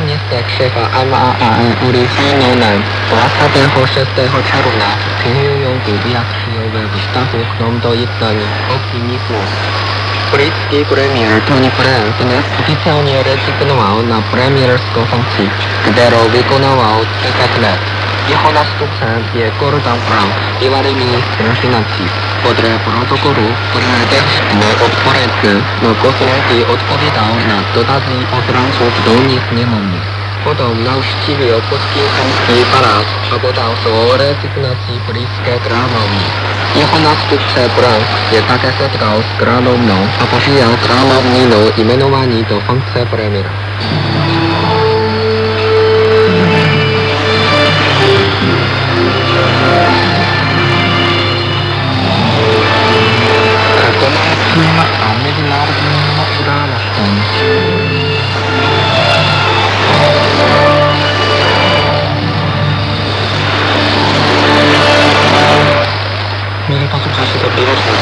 mniestek szefa MAAE uliczną Łaskawego 6 czerwca pilnują wywiad przyjąłem wystawu do jednania optymizmu. Brytyjski premier Tony Blair dnes oficjalnie rezygnował na premierską funkcję, którą wykonywał 30 lat. Jeho nástupcem je Gordon Brown, bývalý ministr financí. Podle protokolu Bernadette můj odporec Kosnety odpovědal na dotazy poslanců v dolní sněmovny. Potom navštívil Poskinský palác a podal svou rezignaci blízké královny. Jeho nástupce Brown je také setkal s královnou a požíval královninu jmenování do funkce premiéra. しさと言いましたが、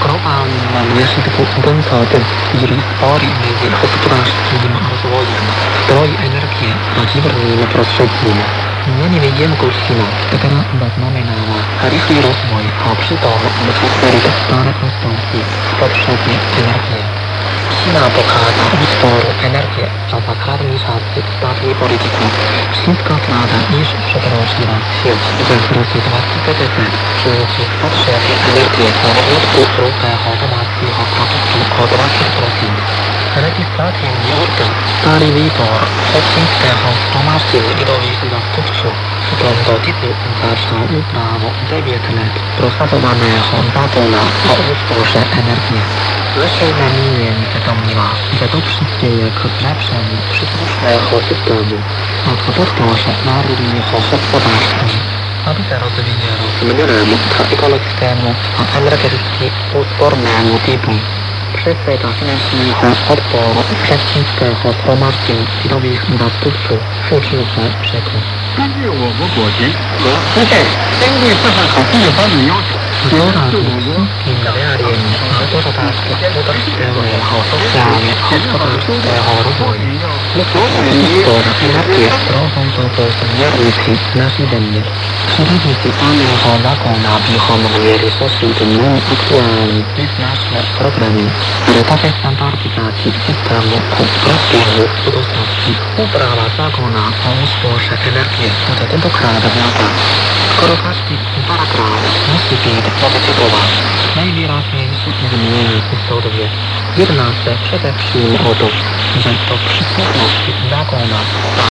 このあんな見出しで文化を手に握り、パワーリーイメージホットトランス金にも争うような、ドライエネルギーのギブラにプロスショップにも、何に家もこうしても、だから、バットの目なのは、ハリフィーロスもい、ハプシーターも、バットの目なのは、バットの目なのは、バットの目なのは、pokaza utworu energię za zakarmi czasy statki polityki. Wszystko prawda niż przekroczyła sieć ze wzrostu 20% przy potrzebie energii rozwój ruchowego automacyjnego produktu o 20%. Legislacyjny organ stary wybór obczyńskiego zgromadzenia widowisk zastępców którą dotyczy zaczął uprawą 9 lat prosadowanego zakona o utworze energii. Wyższej namienie wiadomiła, że to przyspieje k zlepszeniu przysłusznego systemu od podporze narodowego gospodarstwa. Aby te rozwijanie rozmiarem ekologickiemu, a energetycznie odpornemu typu Przesyta finansowania odporu przeciwskiego zgromadzenia widowisk następców uczyłce przekroczy. 根据我国国情和实践，根据社会可控方面要求， とたたして、ことしてもやほとじゃあね、ほととしてほろほい。もっと一歩だけなってやったら、ほんとこうしてみやるし、なしでね。それに時間のほうがこんな美法も言えるとすると、もう一つは、ビスナスのプログラム。で、たけしさんとあるきが、ちっちゃも、こっからっていう、ことさ、き、ほらばさ、こんな、ほんすぽしゃ、エネルギー、ほんとてとからだめなか。この歌詞、パラグラフ、もし、ビーで、とててとは、ないみらせん、すきで、zmienienie istotnie. Jednakże przede wszystkim o to, że to przystępności zakona